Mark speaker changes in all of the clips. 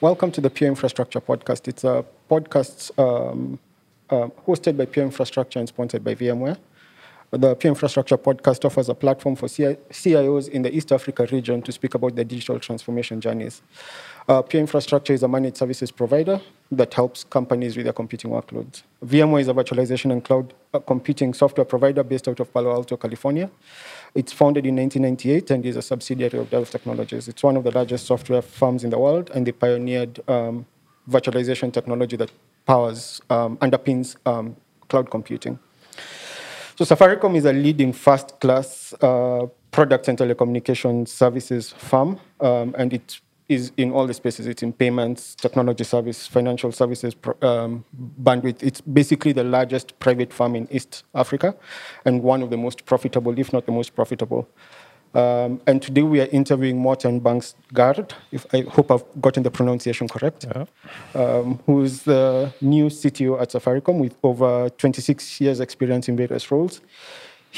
Speaker 1: Welcome to the Pure Infrastructure Podcast. It's a podcast um, uh, hosted by Pure Infrastructure and sponsored by VMware. The Pure Infrastructure Podcast offers a platform for CIOs in the East Africa region to speak about their digital transformation journeys. Uh, Pure Infrastructure is a managed services provider that helps companies with their computing workloads. VMware is a virtualization and cloud uh, computing software provider based out of Palo Alto, California. It's founded in 1998 and is a subsidiary of Dell Technologies. It's one of the largest software firms in the world, and they pioneered um, virtualization technology that powers, um, underpins um, cloud computing. So Safaricom is a leading first-class uh, product and telecommunication services firm, um, and it is in all the spaces. It's in payments, technology service, financial services, um, bandwidth. It's basically the largest private firm in East Africa and one of the most profitable, if not the most profitable. Um, and today we are interviewing Morten Bangsgaard, if I hope I've gotten the pronunciation correct, yeah. um, who's the new CTO at Safaricom with over 26 years experience in various roles.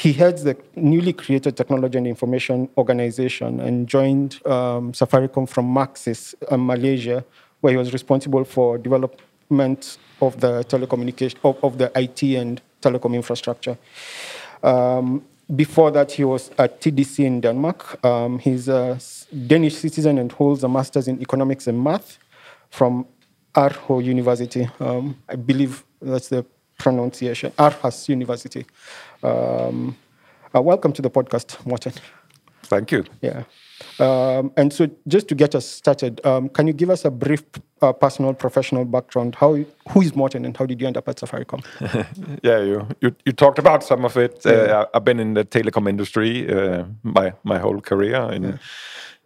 Speaker 1: He heads the newly created Technology and Information Organization and joined um, Safaricom from Maxis, uh, Malaysia, where he was responsible for development of the telecommunication of, of the IT and telecom infrastructure. Um, before that, he was at TDC in Denmark. Um, he's a Danish citizen and holds a master's in economics and math from Aarhus University. Um, I believe that's the pronunciation, Aarhus University. Um, uh, welcome to the podcast, Morten.
Speaker 2: Thank you.
Speaker 1: Yeah. Um, and so, just to get us started, um, can you give us a brief uh, personal, professional background? How, who is Morten, and how did you end up at Safaricom?
Speaker 2: yeah, you, you, you talked about some of it. Yeah. Uh, I've been in the telecom industry uh, my my whole career, and yeah.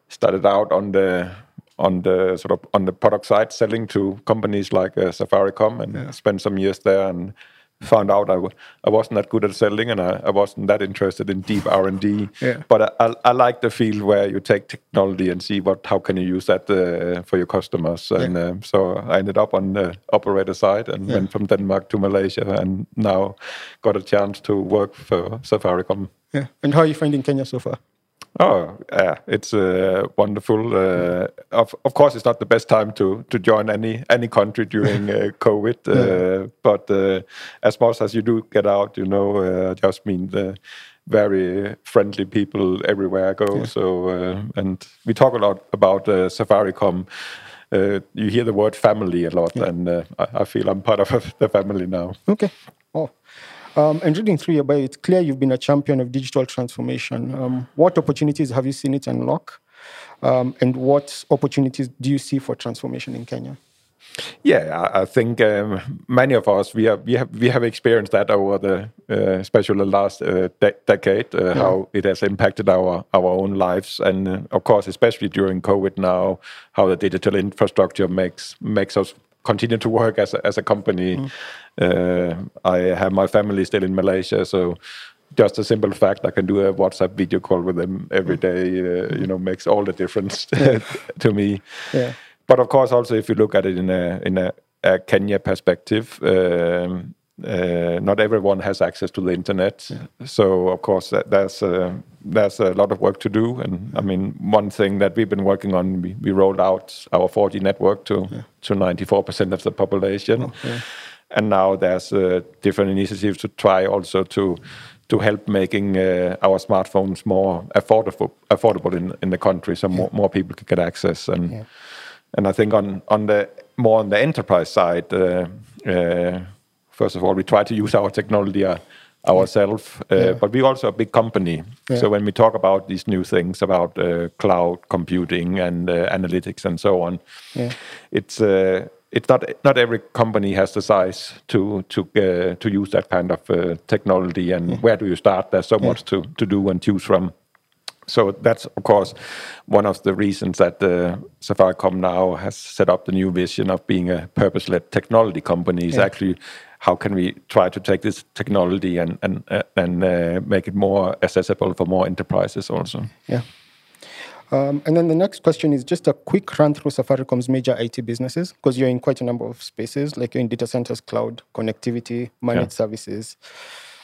Speaker 2: started out on the on the sort of on the product side, selling to companies like uh, Safaricom, and yeah. spent some years there and found out I w- I wasn't that good at selling and I, I wasn't that interested in deep R&D. Yeah. But I, I, I, like the field where you take technology and see what how can you use that uh, for your customers. And yeah. uh, so I ended up on the operator side and yeah. went from Denmark to Malaysia and now got a chance to work for Safaricom.
Speaker 1: Yeah. And how are you finding Kenya so far?
Speaker 2: Oh, yeah, it's uh, wonderful. Uh, of of course, it's not the best time to to join any any country during uh, COVID, uh, yeah. but uh, as much as you do get out, you know, uh, just mean the very friendly people everywhere I go. Yeah. So, and we talk a lot about Safaricom. you hear the word family a lot, yeah. and I, I feel I'm part of the family now.
Speaker 1: Okay. Oh. Um, and reading through your bio, it's clear you've been a champion of digital transformation. Um, what opportunities have you seen it unlock? Um, and what opportunities do you see for transformation in Kenya?
Speaker 2: Yeah, I think um, many of us we have we have we have experienced that over the uh, especially the last uh, de decade uh, yeah. how it has impacted our our own lives and uh, of course especially during COVID now how the digital infrastructure makes makes us continue to work as a, as a company. Mm. Uh, I have my family still in Malaysia, so just a simple fact I can do a WhatsApp video call with them every mm. day, uh, you know, makes all the difference to me. Yeah. But of course, also if you look at it in a in a, a Kenya perspective. Um, uh, not everyone has access to the internet, yeah. so of course that, there's uh, there's a lot of work to do. And I mean, one thing that we've been working on, we, we rolled out our 4G network to yeah. to 94% of the population, oh, and now there's uh, different initiatives to try also to to help making uh, our smartphones more affordable affordable in, in the country, so more, more people can get access. And and I think on on the more on the enterprise side uh, uh, first of all, we try to use our technology uh, ourselves, uh, yeah. but we're also a big company. Yeah. So when we talk about these new things about uh, cloud computing and uh, analytics and so on, yeah. it's uh, it's not not every company has the size to to uh, to use that kind of technology. And where do you start? There's so much to to do and choose from. So that's of course one of the reasons that uh, Safaricom now has set up the new vision of being a purpose-led technology company. Is actually how can we try to take this technology and and uh, and uh, make it more accessible for more enterprises also?
Speaker 1: Yeah. Um, and then the next question is just a quick run through Safaricom's major IT businesses, because you're in quite a number of spaces, like you're in data centers, cloud, connectivity, managed yeah. services.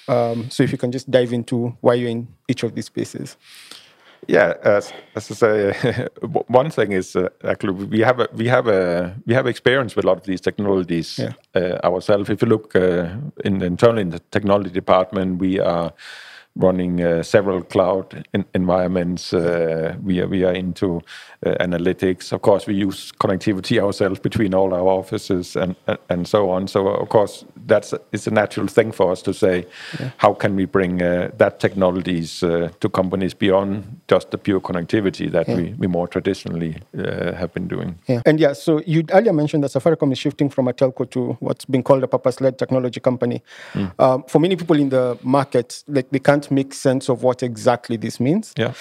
Speaker 1: Um, so if you can just dive into why you're in each of these spaces.
Speaker 2: Yeah, as, as I say, one thing is uh, actually we have a, we have a we have experience with a lot of these technologies
Speaker 1: Yeah.
Speaker 2: uh, ourselves. If you look uh, in internally in the technology department, we are running uh, several cloud in, environments. Uh, we are we are into uh, analytics. Of course, we use connectivity ourselves between all our offices and and, and so on. So of course, that's it's a natural thing for us to say, how can we bring uh, that technologies uh, to companies beyond just the pure connectivity that we, we more traditionally uh, have been doing.
Speaker 1: Yeah. And yeah, so you earlier mentioned that Safaricom is shifting from a telco to what's been called a purpose-led technology company. Um, for many people in the market, like they can't make sense of what exactly this means.
Speaker 2: Yeah.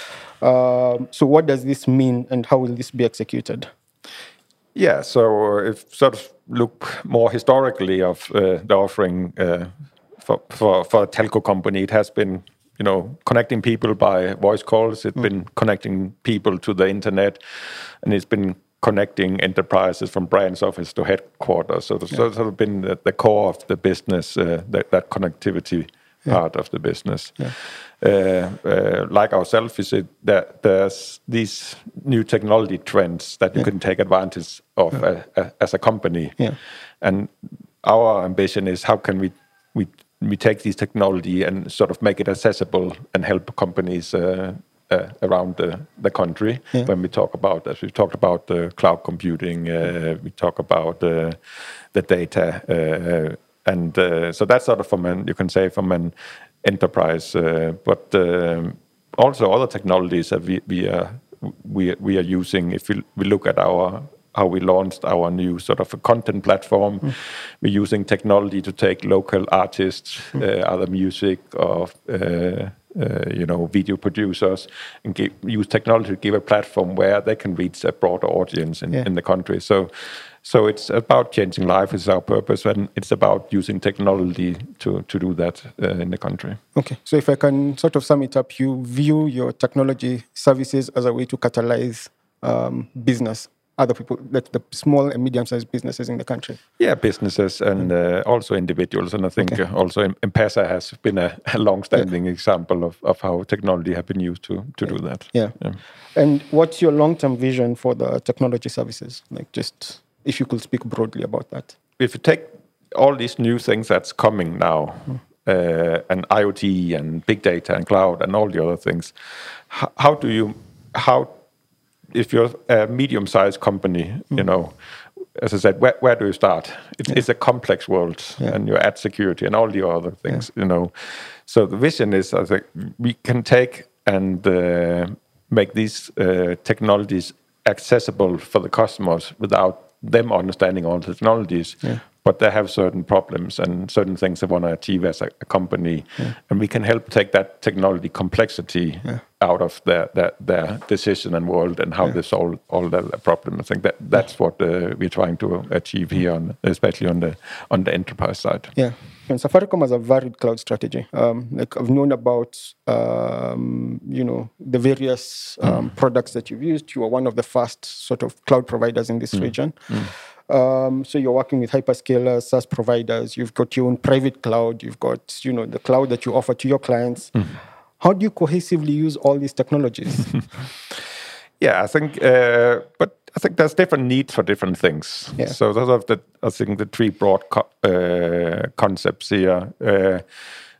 Speaker 1: Um, so what does this mean, and how will this be executed?
Speaker 2: Yeah, so if sort of look more historically of uh, the offering uh, for, for for a telco company, it has been you know connecting people by voice calls. It's been connecting people to the internet, and it's been connecting enterprises from branch office to headquarters. So it's sort of been the, the core of the business, uh, that, that connectivity part of the business. Uh, uh, like ourselves, is it that there's these new technology trends that you can take advantage of a, a, as a company.
Speaker 1: Yeah.
Speaker 2: And our ambition is how can we we we take this technology and sort of make it accessible and help companies uh, uh, around the, the country.
Speaker 1: Yeah.
Speaker 2: When we talk about, as we've talked about uh, cloud computing, uh, we talk about uh, the data, uh, and uh, so that's sort of from an you can say from an enterprise, uh, but um, also other technologies that we we are we we are using. If we, we look at our how we launched our new sort of a content platform. We're using technology to take local artists, uh, other music, or uh, uh, you know video producers, and give, use technology to give a platform where they can reach a broader audience in,
Speaker 1: Yeah.
Speaker 2: in the country. So, so it's about changing life is our purpose, and it's about using technology to to do that uh, in the country.
Speaker 1: Okay, so if I can sort of sum it up, you view your technology services as a way to catalyze um, business, other people, like the small and medium-sized businesses in the country.
Speaker 2: Yeah, businesses and uh, also individuals, and I think uh, also M-Pesa has been a, a long-standing example of, of how technology have been used to to do that.
Speaker 1: Yeah. And what's your long-term vision for the technology services? Like, just if you could speak broadly about that.
Speaker 2: If you take all these new things that's coming now, uh, and IoT and big data and cloud and all the other things, how, how do you how if you're a medium-sized company, you know, as I said, where, where do you start? It's, it's a complex world, and you add security and all the other things, you know. So the vision is, I think, we can take and uh, make these uh, technologies accessible for the customers without them understanding all the technologies. But they have certain problems and certain things they want to achieve as a, a company, and we can help take that technology complexity out of their, their their decision and world and how they solve all the problems. I think that that's what uh, we're trying to achieve here, on, especially on the on the enterprise side.
Speaker 1: Yeah. And Safaricom has a varied cloud strategy. Um, like I've known about, um, you know, the various um, products that you've used. You are one of the first sort of cloud providers in this region. Um, so you're working with hyperscalers, SaaS providers. You've got your own private cloud. You've got, you know, the cloud that you offer to your clients. How do you cohesively use all these technologies?
Speaker 2: Yeah, I think, uh, but I think there's different needs for different things.
Speaker 1: Yeah.
Speaker 2: So those are the I think the three broad co- uh, concepts here. Uh,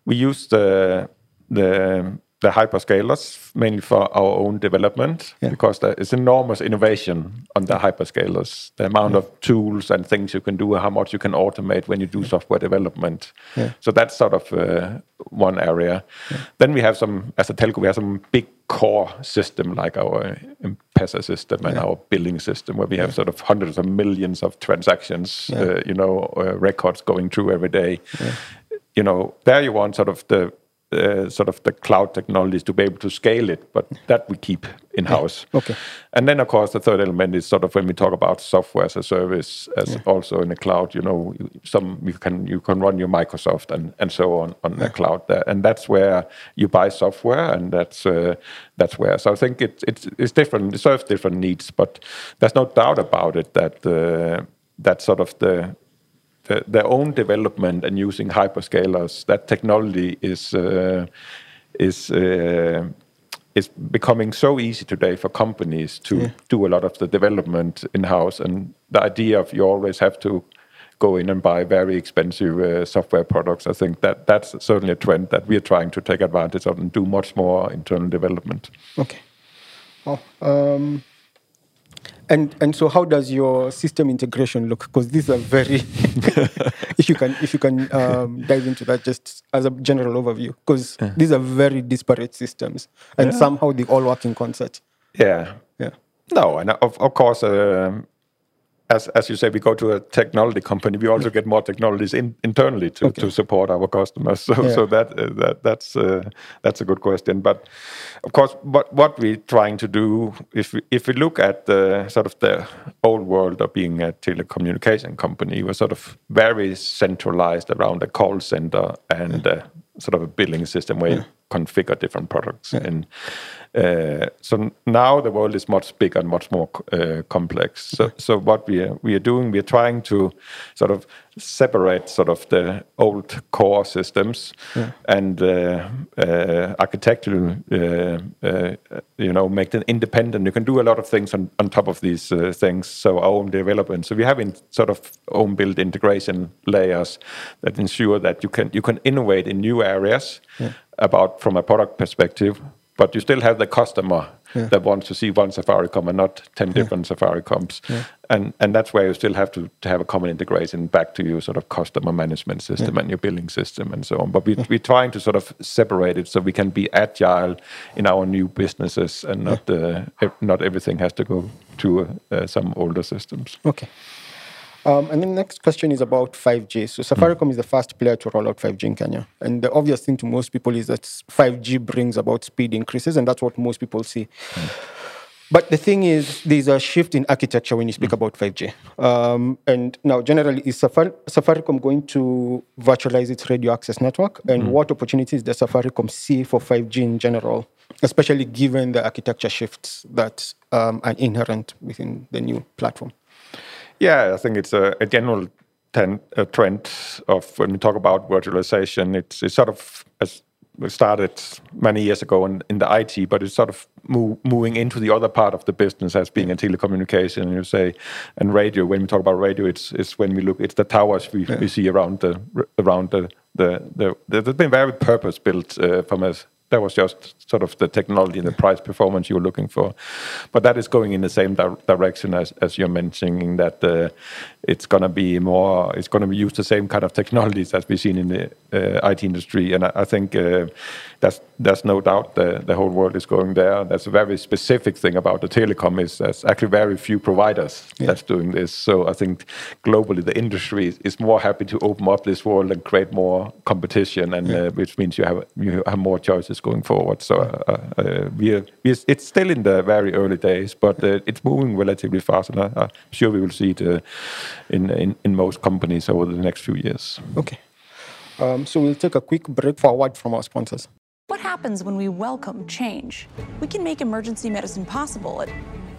Speaker 2: we use the the the hyperscalers mainly for our own development
Speaker 1: Yeah.
Speaker 2: because there is enormous innovation on the hyperscalers. The amount of tools and things you can do, how much you can automate when you do software development.
Speaker 1: Yeah.
Speaker 2: So that's sort of uh, one area. Then we have some, as a telco, we have some big core system like our M-Pesa system and our billing system, where we have sort of hundreds of millions of transactions, uh, you know, uh, records going through every day. You know, there you want sort of the sort of the cloud technologies to be able to scale it, but that we keep in house.
Speaker 1: Okay.
Speaker 2: And then, of course, the third element is sort of when we talk about software as a service, as also in the cloud. You know, you- some you can you can run your Microsoft and, and so on on the cloud there, and that's where you buy software, and that's uh, that's where. So I think it, it's it's different. It serves different needs, but there's no doubt about it that uh, that sort of the the, their own development and using hyperscalers, that technology is uh, is uh, it's becoming so easy today for companies to
Speaker 1: Yeah.
Speaker 2: do a lot of the development in house, and the idea of you always have to go in and buy very expensive uh, software products. I think that that's certainly a trend that we are trying to take advantage of and do much more internal development.
Speaker 1: Okay. Oh, um, and and so how does your system integration look? Because these are very. if you can if you can um, dive into that just as a general overview, because these are very disparate systems, and somehow they all work in concert.
Speaker 2: Yeah.
Speaker 1: Yeah.
Speaker 2: No, and of, of course, um, as as you say, we go to a technology company. We also get more technologies in, internally to, to support our customers. So
Speaker 1: Yeah.
Speaker 2: so that uh, that that's uh, that's a good question. But of course, what what we're trying to do, if we, if we look at the sort of the old world of being a telecommunication company, we're sort of very centralized around a call center and uh, sort of a billing system where you configure different products and. Uh, so now the world is much bigger and much more uh, complex. So, so what we are we are doing, we are trying to sort of separate sort of the old core systems and uh, uh, architectural, uh, uh, you know, make them independent. You can do a lot of things on, on top of these uh, things. So our own development. So we have in sort of own built integration layers that ensure that you can you can innovate in new areas about from a product perspective but you still have the customer that wants to see one Safaricom and not 10 different Safaricoms. And, and that's where you still have to, to have a common integration back to your sort of customer management system and your billing system and so on. But we, we're trying to sort of separate it so we can be agile in our new businesses and not, uh, not everything has to go to uh, some older systems.
Speaker 1: Okay. Um, and then the next question is about 5G. So Safaricom is the first player to roll out 5G in Kenya. And the obvious thing to most people is that 5G brings about speed increases, and that's what most people see. But the thing is, there's a shift in architecture when you speak about 5G. Um, and now, generally, is Safar- Safaricom going to virtualize its radio access network? And what opportunities does Safaricom see for 5G in general, especially given the architecture shifts that um, are inherent within the new platform?
Speaker 2: Yeah, I think it's a, a general ten, a trend of when we talk about virtualization. It's, it's sort of as started many years ago in, in the IT, but it's sort of move, moving into the other part of the business as being a telecommunication. You say, and radio. When we talk about radio, it's, it's when we look. It's the towers we, we see around the around the the, the, the they've been very purpose built uh, from a that was just sort of the technology and the price performance you were looking for. But that is going in the same di- direction as, as you're mentioning that uh, it's going to be more, it's going to use the same kind of technologies as we've seen in the uh, IT industry. And I, I think uh, that's, there's no doubt the, the whole world is going there. That's a very specific thing about the telecom is there's actually very few providers that's doing this. So I think globally the industry is, is more happy to open up this world and create more competition, and uh, which means you have you have more choices going forward. So uh, uh, we are, we are, it's still in the very early days, but uh, it's moving relatively fast, and I, I'm sure we will see it uh, in, in in most companies over the next few years.
Speaker 1: Okay. Um, so we'll take a quick break forward from our sponsors.
Speaker 3: What happens when we welcome change? We can make emergency medicine possible at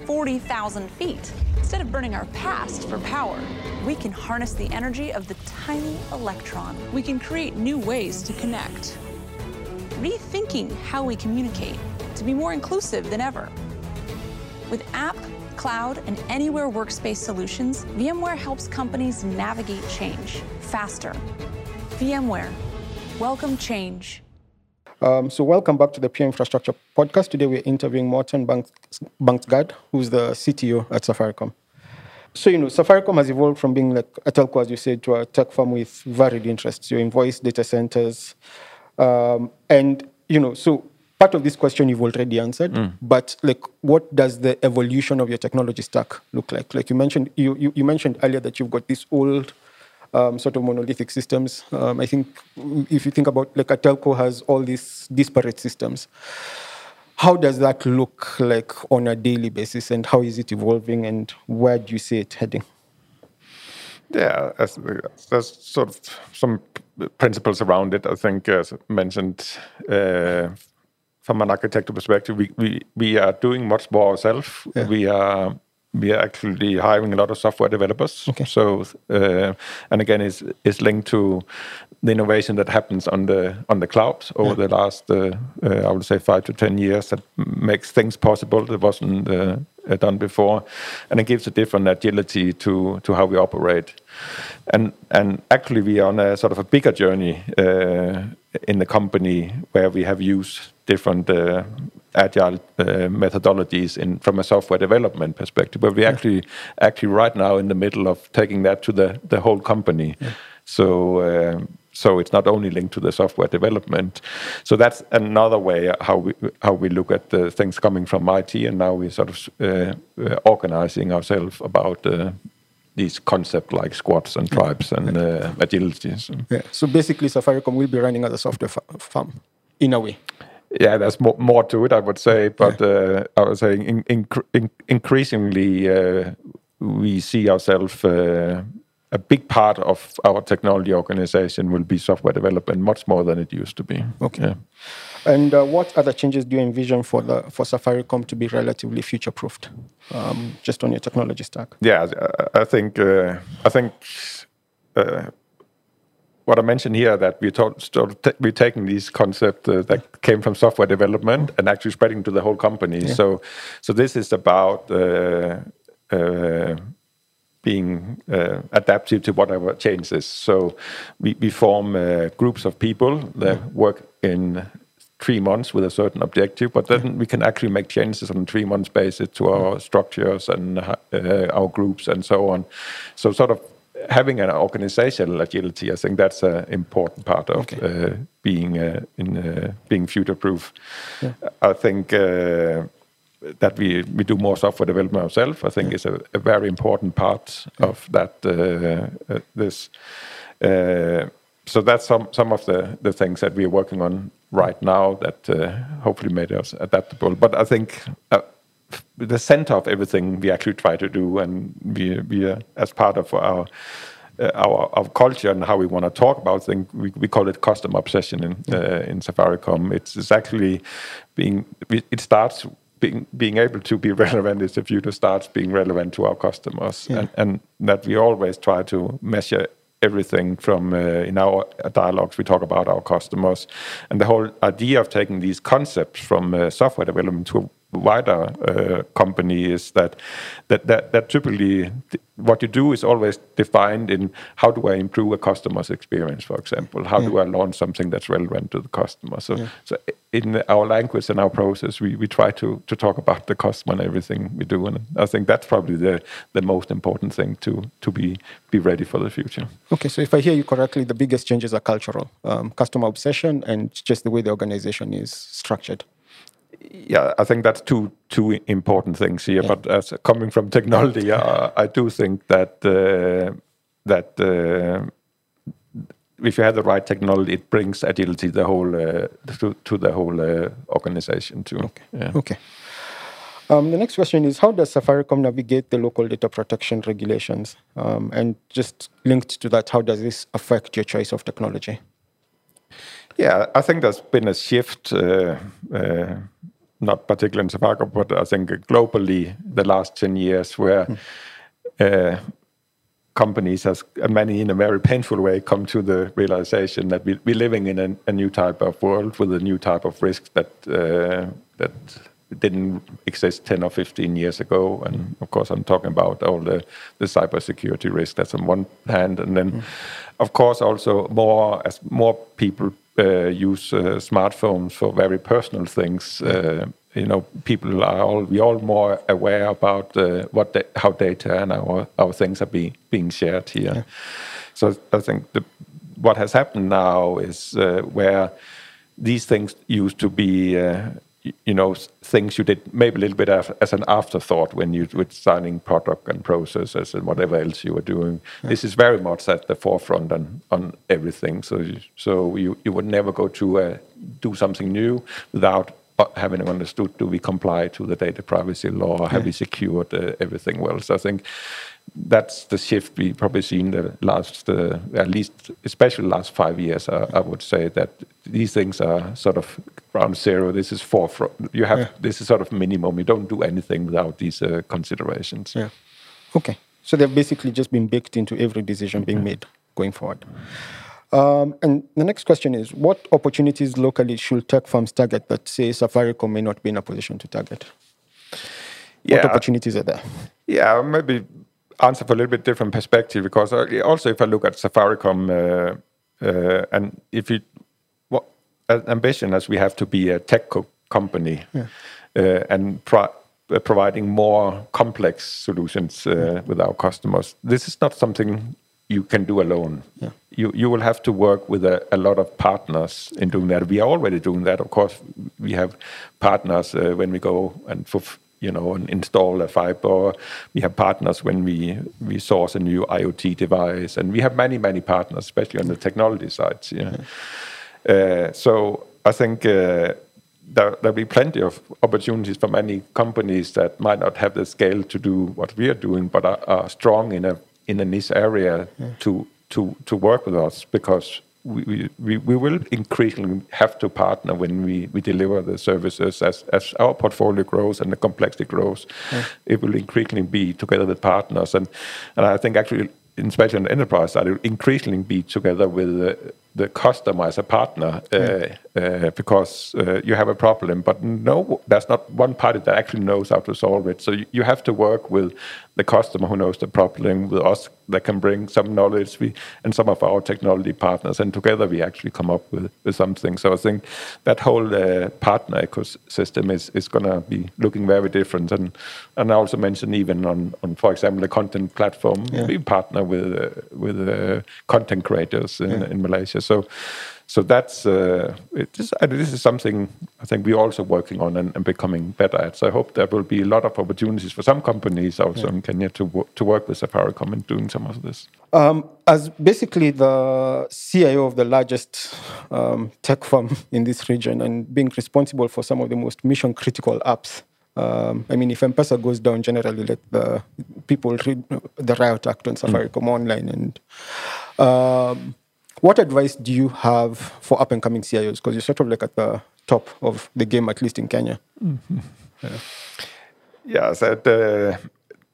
Speaker 3: 40,000 feet. Instead of burning our past for power, we can harness the energy of the tiny electron. We can create new ways to connect, rethinking how we communicate to be more inclusive than ever. With app, cloud, and anywhere workspace solutions, VMware helps companies navigate change faster. VMware, welcome change.
Speaker 1: Um, so welcome back to the Pure Infrastructure Podcast. Today we're interviewing Morten Banks- Banksgaard, who's the CTO at Safaricom. So, you know, Safaricom has evolved from being like a telco, as you said, to a tech firm with varied interests. You invoice data centers. Um, and, you know, so part of this question you've already answered, but like, what does the evolution of your technology stack look like? Like you mentioned, you, you, you mentioned earlier that you've got these old um, sort of monolithic systems. Um, I think if you think about like a telco has all these disparate systems. How does that look like on a daily basis, and how is it evolving, and where do you see it heading?
Speaker 2: Yeah, as, there's sort of some principles around it. I think, as mentioned, uh, from an architecture perspective, we, we, we are doing much more ourselves. We are we are actually hiring a lot of software developers.
Speaker 1: Okay.
Speaker 2: So, uh, and again, it's, it's linked to the innovation that happens on the on the cloud over the last, uh, uh, I would say, five to ten years that makes things possible that wasn't uh, done before, and it gives a different agility to to how we operate. And and actually, we are on a sort of a bigger journey uh, in the company where we have used different uh, agile uh, methodologies in from a software development perspective. But we actually actually right now in the middle of taking that to the the whole company. So. Uh, so it's not only linked to the software development. So that's another way how we how we look at the things coming from IT, and now we're sort of uh, uh, organizing ourselves about uh, these concepts like squads and tribes and uh, agility. So,
Speaker 1: Yeah. So basically, Safaricom will be running as a software farm in a way.
Speaker 2: yeah, there's more, more to it, I would say, but uh, I was saying in, in, in, increasingly uh, we see ourselves. Uh, a big part of our technology organization will be software development, much more than it used to be.
Speaker 1: Okay.
Speaker 2: Yeah.
Speaker 1: And uh, what other changes do you envision for the for Safaricom to be relatively future proofed, um, just on your technology stack?
Speaker 2: yeah, I- think uh, I think uh, what I mentioned here that we thought sort of ta- we're taking these concepts uh, that came from software development and actually spreading to the whole company. So, so this is about. Uh, uh, being uh, adaptive to whatever changes. So we, we form uh, groups of people that work in three months with a certain objective, but then we can actually make changes on a three months basis to our structures and uh, our groups and so on. So sort of having an organizational agility, I think that's an important part of uh, being uh, in uh, being future proof. I think. Uh, that we, we do more software development ourselves, I think is a, a very important part of that. Uh, uh, this, uh, so that's some some of the the things that we're working on right now that uh, hopefully made us adaptable. But I think. Uh, the center of everything we actually try to do, and we, we are, as part of our uh, our, our culture and how we want to talk about things. We, we call it customer obsession in uh, in Safaricom. It's, it's actually being it starts being being able to be relevant is the future starts being relevant to our customers, and, and that we always try to measure everything from uh, in our dialogues we talk about our customers. And the whole idea of taking these concepts from uh, software development to wider uh, company is that that that, that typically what you do is always defined in how do I improve a customer's experience, for example, how do I launch something that's relevant to the customer. So, so in our language and our process, we, we try to to talk about the customer and everything we do, and I think that's probably the the most important thing to to be be ready for the future.
Speaker 1: Okay, so if I hear you correctly, the biggest changes are cultural, um, customer obsession, and just the way the organization is structured.
Speaker 2: Yeah, I think that's two two important things here. But as coming from technology, uh, I do think that uh, that uh, if you have the right technology, it brings agility the whole uh, to, to the whole uh, organization too. Okay. Yeah.
Speaker 1: Okay. Um, the next question is How does Safaricom navigate the local data protection regulations? Um, and just linked to that, how does this affect your choice of technology?
Speaker 2: Yeah, I think there's been a shift, uh, uh, not particularly in Safaricom, but I think globally the last 10 years where uh, companies, has, many in a very painful way, come to the realization that we, we're living in a, a new type of world with a new type of risks that, uh, that didn't exist 10 or 15 years ago. And of course, I'm talking about all the, the cybersecurity risk that's on one hand. And then, of course, also more as more people uh, use uh, smartphones for very personal things. Uh, you know, people are all we all more aware about uh, what da- how data and our our things are being being shared here. So I think the, what has happened now is uh, where these things used to be. You know, things you did maybe a little bit as, as an afterthought when you were signing product and processes and whatever else you were doing. This is very much at the forefront on, on everything. So, you, so you, you would never go to uh, do something new without uh, having understood do we comply to the data privacy law? Have we secured uh, everything well? So I think that's the shift we probably seen the last, uh, at least, especially last five years. I would say that these things are sort of ground zero. This is for you have yeah. this is sort of minimum. You don't do anything without these uh, considerations.
Speaker 1: Yeah. Okay. So they've basically just been baked into every decision being made going forward. Um, and the next question is what opportunities locally should tech firms target that, say, Safaricom may not be in a position to target? Yeah, what opportunities are there?
Speaker 2: Yeah, maybe answer for a little bit different perspective because uh, also if I look at Safaricom uh, uh, and if you ambition as we have to be a tech co company yeah. uh, and pro uh, providing more complex solutions uh, with our customers, this is not something you can do alone. Yeah. You you will have to work with a, a, lot of partners in doing that. We are already doing that. Of course, we have partners when we go and you know, and install a fiber. We have partners when we we source a new IoT device, and we have many many partners, especially on the technology side. Yeah. Uh, so I think. Uh, there, there'll be plenty of opportunities for many companies that might not have the scale to do what we are doing, but are, are strong in a in a niche area yeah. to to to work with us because we, we, we will increasingly have to partner when we, we deliver the services as, as our portfolio grows and the complexity grows. Yeah. It will increasingly be together with partners. And, and I think actually, especially the enterprise side, it will increasingly be together with the, the customer as a partner uh, yeah. Uh, because uh, you have a problem, but no, there's not one party that actually knows how to solve it. So you, you have to work with the customer who knows the problem, with us that can bring some knowledge, we, and some of our technology partners, and together we actually come up with, with something. So I think that whole uh, partner ecosystem is, is going to be looking very different. And and I also mentioned even on, on for example, the content platform, yeah. we partner with uh, with uh, content creators in, yeah. in Malaysia. So so that's uh, this is something I think we're also working on and, and, becoming better at. So I hope there will be a lot of opportunities for some companies also yeah. in Kenya to to work with Safaricom and doing some of this.
Speaker 1: Um, as basically the CIO of the largest um, tech firm in this region and being responsible for some of the most mission critical apps. Um, I mean, if M-Pesa goes down, generally let the people read the riot act on Safaricom mm. online and. What advice do you have for up and coming CIOs? Because you're sort of like at the top of the game, at least in Kenya. Mm-hmm.
Speaker 2: Yeah. yeah, that uh,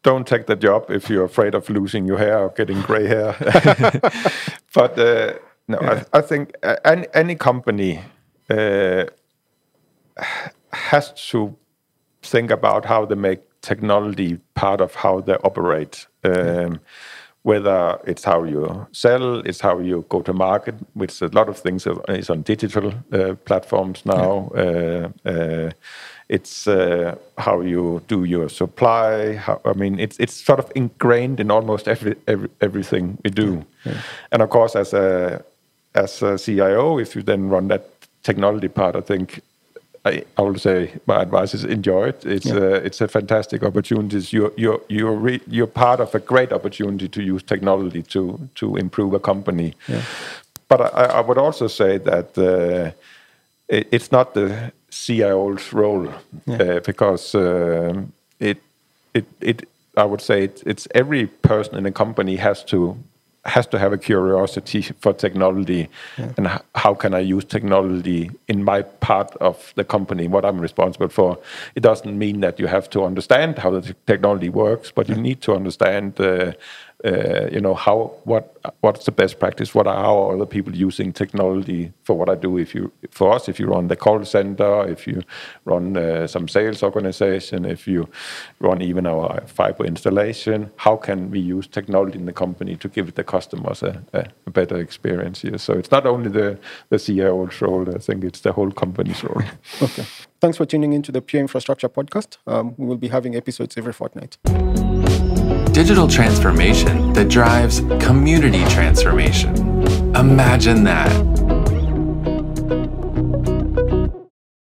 Speaker 2: don't take the job if you're afraid of losing your hair or getting gray hair. but uh, no, yeah. I, I, think uh, any, any company uh, has to think about how they make technology part of how they operate. Um, whether it's how you sell, it's how you go to market, which a lot of things is on digital uh, platforms now. Yeah. Uh, uh, it's uh, how you do your supply. How, I mean, it's it's sort of ingrained in almost every, every everything we do. Yeah. And of course, as a as a CIO, if you then run that technology part, I think I, I will say my advice is enjoy it. It's yeah. a, it's a fantastic opportunity. You're you're you're re, you're part of a great opportunity to use technology to to improve a company. Yeah. But I, I, would also say that uh, it, it's not the CIO's role yeah. uh, because um, it it it I would say it, it's every person in a company has to has to have a curiosity for technology yeah. and how can I use technology in my part of the company, what I'm responsible for. It doesn't mean that you have to understand how the technology works, but you need to understand uh, uh, you know how what what's the best practice? What are how are other people using technology for what i do? If you for us if you run the call center if you run uh, some sales organization if you run even our fiber installation how can we use technology in the company to give the customers a, a, better experience here? So it's not only the the ceo's role i think it's the whole company's role.
Speaker 1: Okay. Thanks for tuning into the pure infrastructure podcast. Um, we will be having episodes every fortnight
Speaker 4: digital transformation that drives community transformation. Imagine that